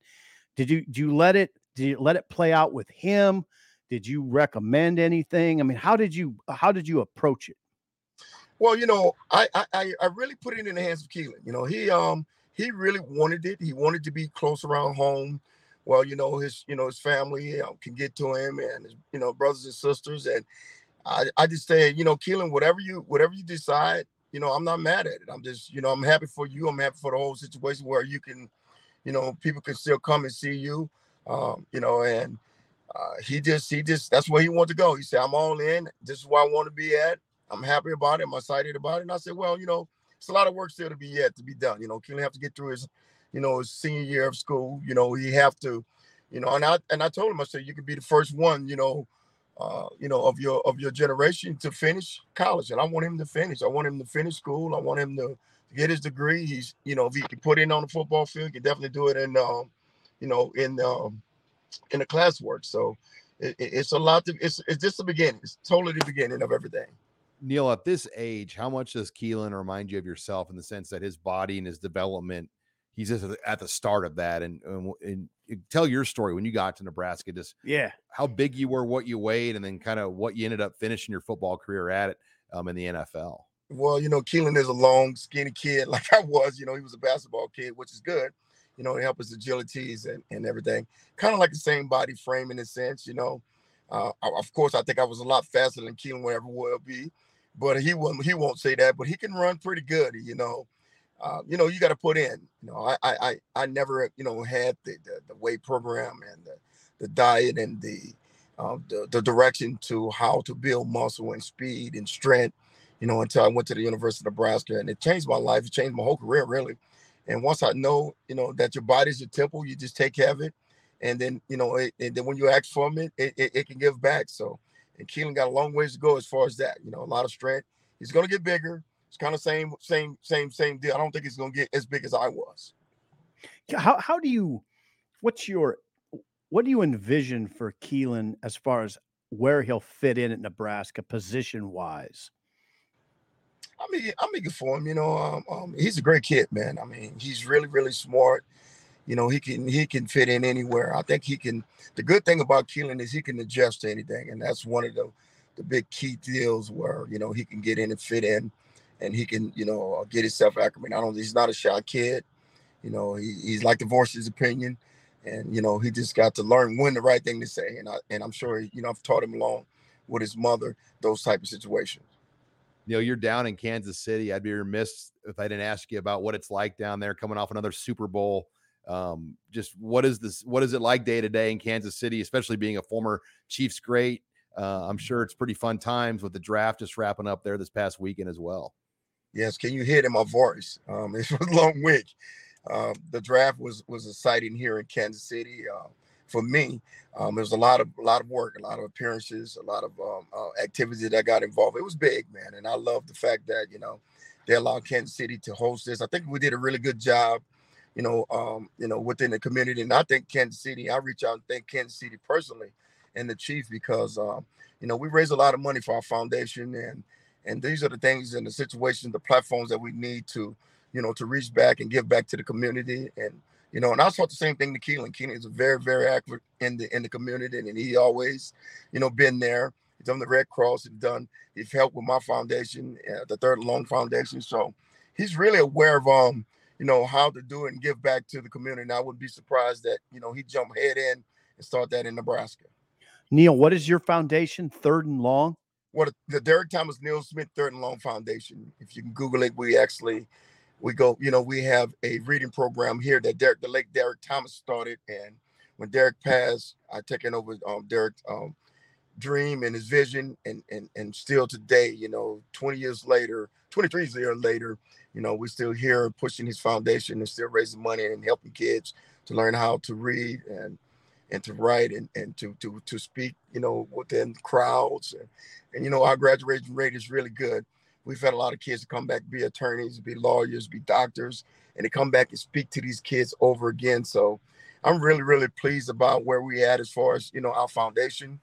Speaker 2: Did you do you let it did you let it play out with him? Did you recommend anything? I mean how did you how did you approach it?
Speaker 3: Well you know i i i really put it in the hands of Keeland you know he um he really wanted it he wanted to be close around home. Well you know his you know his family you know, can get to him and his you know brothers and sisters and i i just say you know Keeland whatever you whatever you decide you know, I'm not mad at it. I'm just, you know, I'm happy for you. I'm happy for the whole situation where you can, you know, people can still come and see you. Um, you know, and uh, he just, he just, that's where he wanted to go. He said, I'm all in. This is where I want to be at. I'm happy about it. I'm excited about it. And I said, well, you know, it's a lot of work still to be yet to be done. You know, Keeland have to get through his, you know, his senior year of school. You know, he have to, you know, and I and I told him, I said, you could be the first one, you know, uh, you know, of your of your generation to finish college. And I want him to finish. I want him to finish school. I want him to get his degree. He's, you know, if he can put in on the football field, he can definitely do it in, um, you know, in um, in the classwork. So it, it's a lot. To, it's it's just the beginning. It's totally the beginning of everything.
Speaker 1: Neil, at this age, how much does Keeland remind you of yourself in the sense that his body and his development he's just at the start of that. And, and, and tell your story when you got to Nebraska, just
Speaker 2: yeah,
Speaker 1: how big you were, what you weighed, and then kind of what you ended up finishing your football career at it um, in the NFL.
Speaker 3: Well, you know, Keeland is a long, skinny kid like I was. You know, he was a basketball kid, which is good. You know, to help his agilities and, and everything. Kind of like the same body frame in a sense. You know, uh, of course, I think I was a lot faster than Keeland will ever will be, but he won't. He won't say that. But he can run pretty good. You know, uh, you know, you got to put in. You know, I I I never you know had the the, the weight program and the, the diet and the, uh, the the direction to how to build muscle and speed and strength. You know, until I went to the University of Nebraska, and it changed my life. It changed my whole career, really. And once I know, you know, that your body's your temple, you just take care of it, and then you know, it, and then when you act from it, it, it, it can give back. So, and Keeland got a long ways to go as far as that. You know, a lot of strength. He's going to get bigger it's kind of same, same, same, same deal. I don't think it's going to get as big as I was.
Speaker 2: How how do you? What's your? What do you envision for Keeland as far as where he'll fit in at Nebraska position wise?
Speaker 3: I mean, I'm eager for him. You know, um, um, he's a great kid, man. I mean, he's really, really smart. You know, he can he can fit in anywhere. I think he can. The good thing about Keeland is he can adjust to anything, and that's one of the the big key deals where you know he can get in and fit in and he can, you know, uh, get himself acclimated. I don't. He's not a shy kid. You know, he, he's like to voice his opinion, and you know, he just got to learn when the right thing to say. And I and I'm sure, you know, I've taught him along with his mother those type of situations.
Speaker 1: Neil, you're down in Kansas City. I'd be remiss if I didn't ask you about what it's like down there, coming off another Super Bowl. Um, just what is this? What is it like day to day in Kansas City, especially being a former Chiefs great? Uh, I'm sure it's pretty fun times with the draft just wrapping up there this past weekend as well.
Speaker 3: Yes, can you hear it in my voice? Um, it was a long week. Um, the draft was was exciting here in Kansas City. Uh, for me, um, was a lot of a lot of work, a lot of appearances, a lot of um, uh, activities that got involved. It was big, man, and I love the fact that you know they allowed Kansas City to host this. I think we did a really good job, you know, um, you know, within the community, and I think Kansas City. I reach out and thank Kansas City personally and the chief because um, you know we raise a lot of money for our foundation and and these are the things and the situations the platforms that we need to you know to reach back and give back to the community. And you know and i saw the same thing to Keeland. Keeland is very very active in the in the community and he always you know been there. He's done the red cross. And done he's helped with my foundation uh, the third long foundation. So he's really aware of um you know how to do it and give back to the community. And i wouldn't be surprised that you know he jump head in and start that in nebraska.
Speaker 2: Neil, what is your foundation? Third and long?
Speaker 3: What the Derek Thomas Neil Smith Third and Long Foundation. If you can Google it, we actually we go, you know, we have a reading program here that Derek, the late Derek Thomas started. And when Derek passed, I taken over um Derek um dream and his vision and and and still today, you know, 20 years later, 23 years later, you know, we're still here pushing his foundation and still raising money and helping kids to learn how to read and and to write and, and to, to to speak, you know, within crowds. And, and you know, our graduation rate is really good. We've had a lot of kids come back, be attorneys, be lawyers, be doctors, and they come back and speak to these kids over again. So I'm really, really pleased about where we at as far as you know our foundation.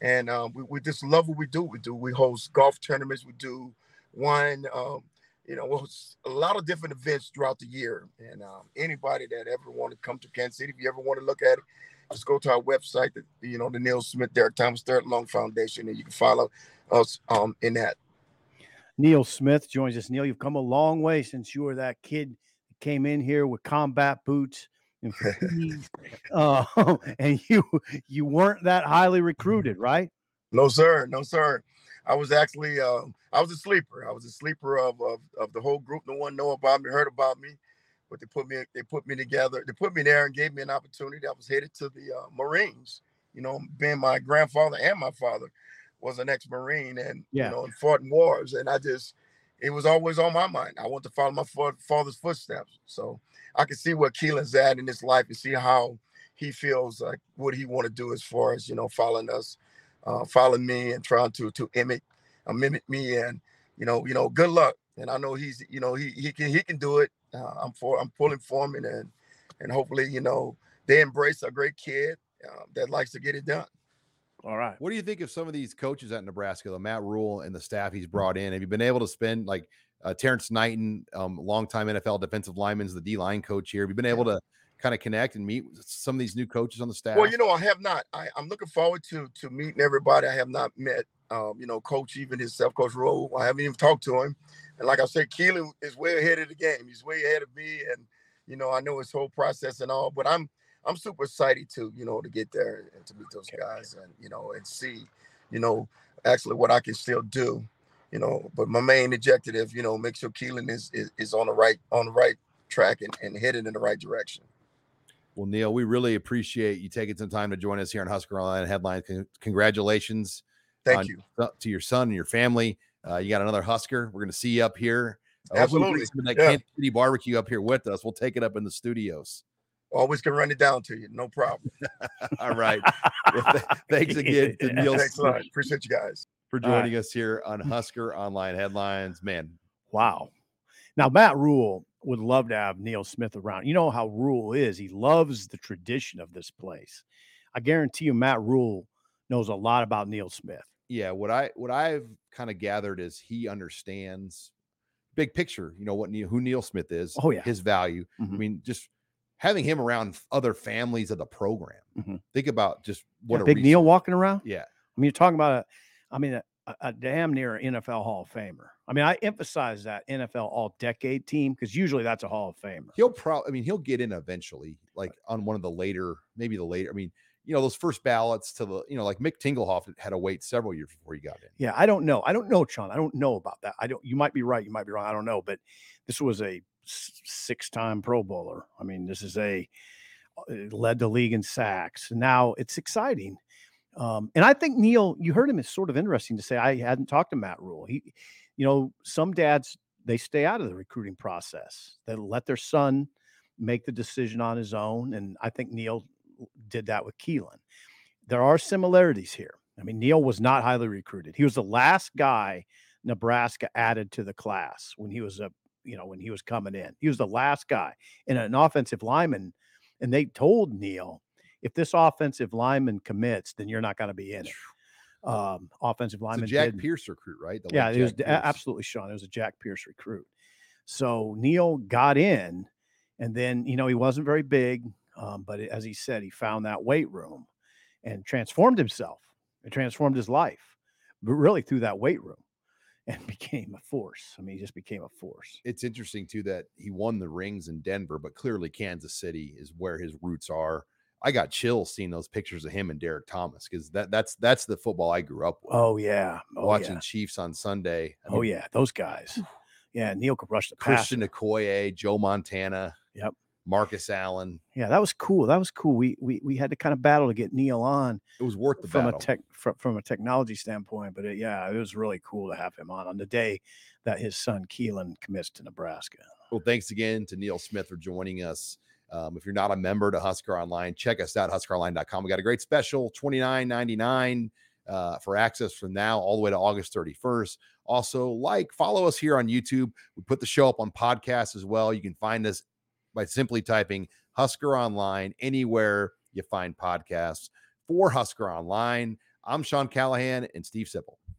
Speaker 3: And um, we, we just love what we do. We do we host golf tournaments, we do wine, um, you know, a lot of different events throughout the year. And um, anybody that ever want to come to Kansas City, if you ever want to look at it, just go to our website, you know, the Neil Smith, Derek Thomas Third Long Foundation, and you can follow us um, in that.
Speaker 2: Neil Smith joins us. Neil, you've come a long way since you were that kid that came in here with combat boots and uh, and you you weren't that highly recruited, right?
Speaker 3: No, sir. No, sir. I was actually uh, I was a sleeper. I was a sleeper of, of of the whole group. No one know about me, heard about me but they put me they put me together. They put me there and gave me an opportunity. I was headed to the uh, Marines. You know, being my grandfather and my father was an ex-marine, and yeah. you know, and fought in wars. And I just, it was always on my mind. I want to follow my father's footsteps. So I can see where Keeland's at in his life and see how he feels like what he want to do as far as you know following us, uh, following me and trying to to mimic, uh, mimic me. And you know, you know, good luck. And I know he's, you know, he he can he can do it uh, I'm for I'm pulling for him, and and, hopefully, you know, they embrace a great kid uh, that likes to get it done.
Speaker 1: All right. What do you think of some of these coaches at Nebraska, the Matt Rhule and the staff he's brought in? Have you been able to spend like uh, Terrence Knighton, um, longtime NFL defensive lineman, the D line coach here? Have you been able to kind of connect and meet some of these new coaches on the staff?
Speaker 3: Well, you know, I have not. I, am looking forward to to meeting everybody. I have not met, um, you know, Coach even himself, Coach Rhule. I haven't even talked to him. And like I said, Keeland is way ahead of the game. He's way ahead of me, and you know I know his whole process and all. But I'm I'm super excited to you know to get there and to meet those guys and you know and see you know actually what I can still do. You know, but my main objective, you know, make sure Keeland is, is is on the right on the right track and, and headed in the right direction.
Speaker 1: Well, Neil, we really appreciate you taking some time to join us here on Husker Online Headlines. Congratulations.
Speaker 3: Thank you
Speaker 1: to your son and your family. Uh, you got another Husker. We're going to see you up here.
Speaker 3: Uh, Absolutely.
Speaker 1: That yeah. Kansas City barbecue up here with us. We'll take it up in the studios.
Speaker 3: Always can run it down to you. No problem.
Speaker 1: All right. thanks again to Neil.
Speaker 3: Thanks a lot. Appreciate you guys
Speaker 1: for joining right. us here on Husker Online Headlines. Man,
Speaker 2: wow. Now, Matt Rhule would love to have Neil Smith around. You know how Rhule is. He loves the tradition of this place. I guarantee you, Matt Rhule knows a lot about Neil Smith
Speaker 1: yeah, what I what I've kind of gathered is he understands big picture. You know what Neil, who Neil Smith is.
Speaker 2: Oh yeah,
Speaker 1: his value. Mm-hmm. I mean, just having him around other families of the program. Mm-hmm. Think about just what
Speaker 2: yeah, big resource. Neil walking around.
Speaker 1: Yeah,
Speaker 2: I mean, you're talking about a, I mean, a, a damn near NFL Hall of Famer. I mean, I emphasize that NFL All Decade team because usually that's a Hall of Famer.
Speaker 1: He'll probably, I mean, he'll get in eventually, like on one of the later, maybe the later. I mean, you know those first ballots to the you know like Mick Tingelhoff had to wait several years before he got in.
Speaker 2: Yeah, I don't know. I don't know, Sean. I don't know about that. I don't. You might be right. You might be wrong. I don't know. But this was a six-time Pro Bowler. I mean, this is a uh, led the league in sacks. Now it's exciting. Um, and I think Neil, you heard him. It's sort of interesting to say I hadn't talked to Matt Rhule. He, you know, some dads they stay out of the recruiting process. They let their son make the decision on his own, and I think Neil did that with Keeland. There are similarities here. I mean, Neil was not highly recruited. He was the last guy Nebraska added to the class when he was a, you know, when he was coming in. He was the last guy in an offensive lineman. And they told Neil, if this offensive lineman commits, then you're not going to be in it. Um, offensive lineman.
Speaker 1: Jack did. Pierce recruit, right?
Speaker 2: The yeah, it was Pierce. absolutely Sean. It was a Jack Pierce recruit. So Neil got in, and then you know he wasn't very big, um, but as he said, he found that weight room and transformed himself and transformed his life, but really through that weight room and became a force. I mean, he just became a force.
Speaker 1: It's interesting too that he won the rings in Denver, but clearly Kansas City is where his roots are. I got chills seeing those pictures of him and Derek Thomas because that that's that's the football I grew up with.
Speaker 2: Oh yeah, oh,
Speaker 1: watching
Speaker 2: yeah.
Speaker 1: Chiefs on Sunday.
Speaker 2: I oh yeah, those guys. Yeah, Neil could rush the
Speaker 1: Christian Okoye, Joe Montana.
Speaker 2: Yep.
Speaker 1: Marcus Allen.
Speaker 2: Yeah, that was cool. That was cool. We we we had to kind of battle to get Neil on.
Speaker 1: It was worth the
Speaker 2: from
Speaker 1: battle.
Speaker 2: a tech from, from a technology standpoint, but it, yeah, it was really cool to have him on on the day that his son Keeland commits to Nebraska.
Speaker 1: Well, thanks again to Neil Smith for joining us. Um, if you're not a member to Husker Online, check us out huskeronline.com. We got a great special, $29.99 uh, for access from now all the way to August 31st. Also, like, follow us here on YouTube. We put the show up on podcasts as well. You can find us by simply typing Husker Online anywhere you find podcasts. For Husker Online, I'm Sean Callahan and Steve Sipple.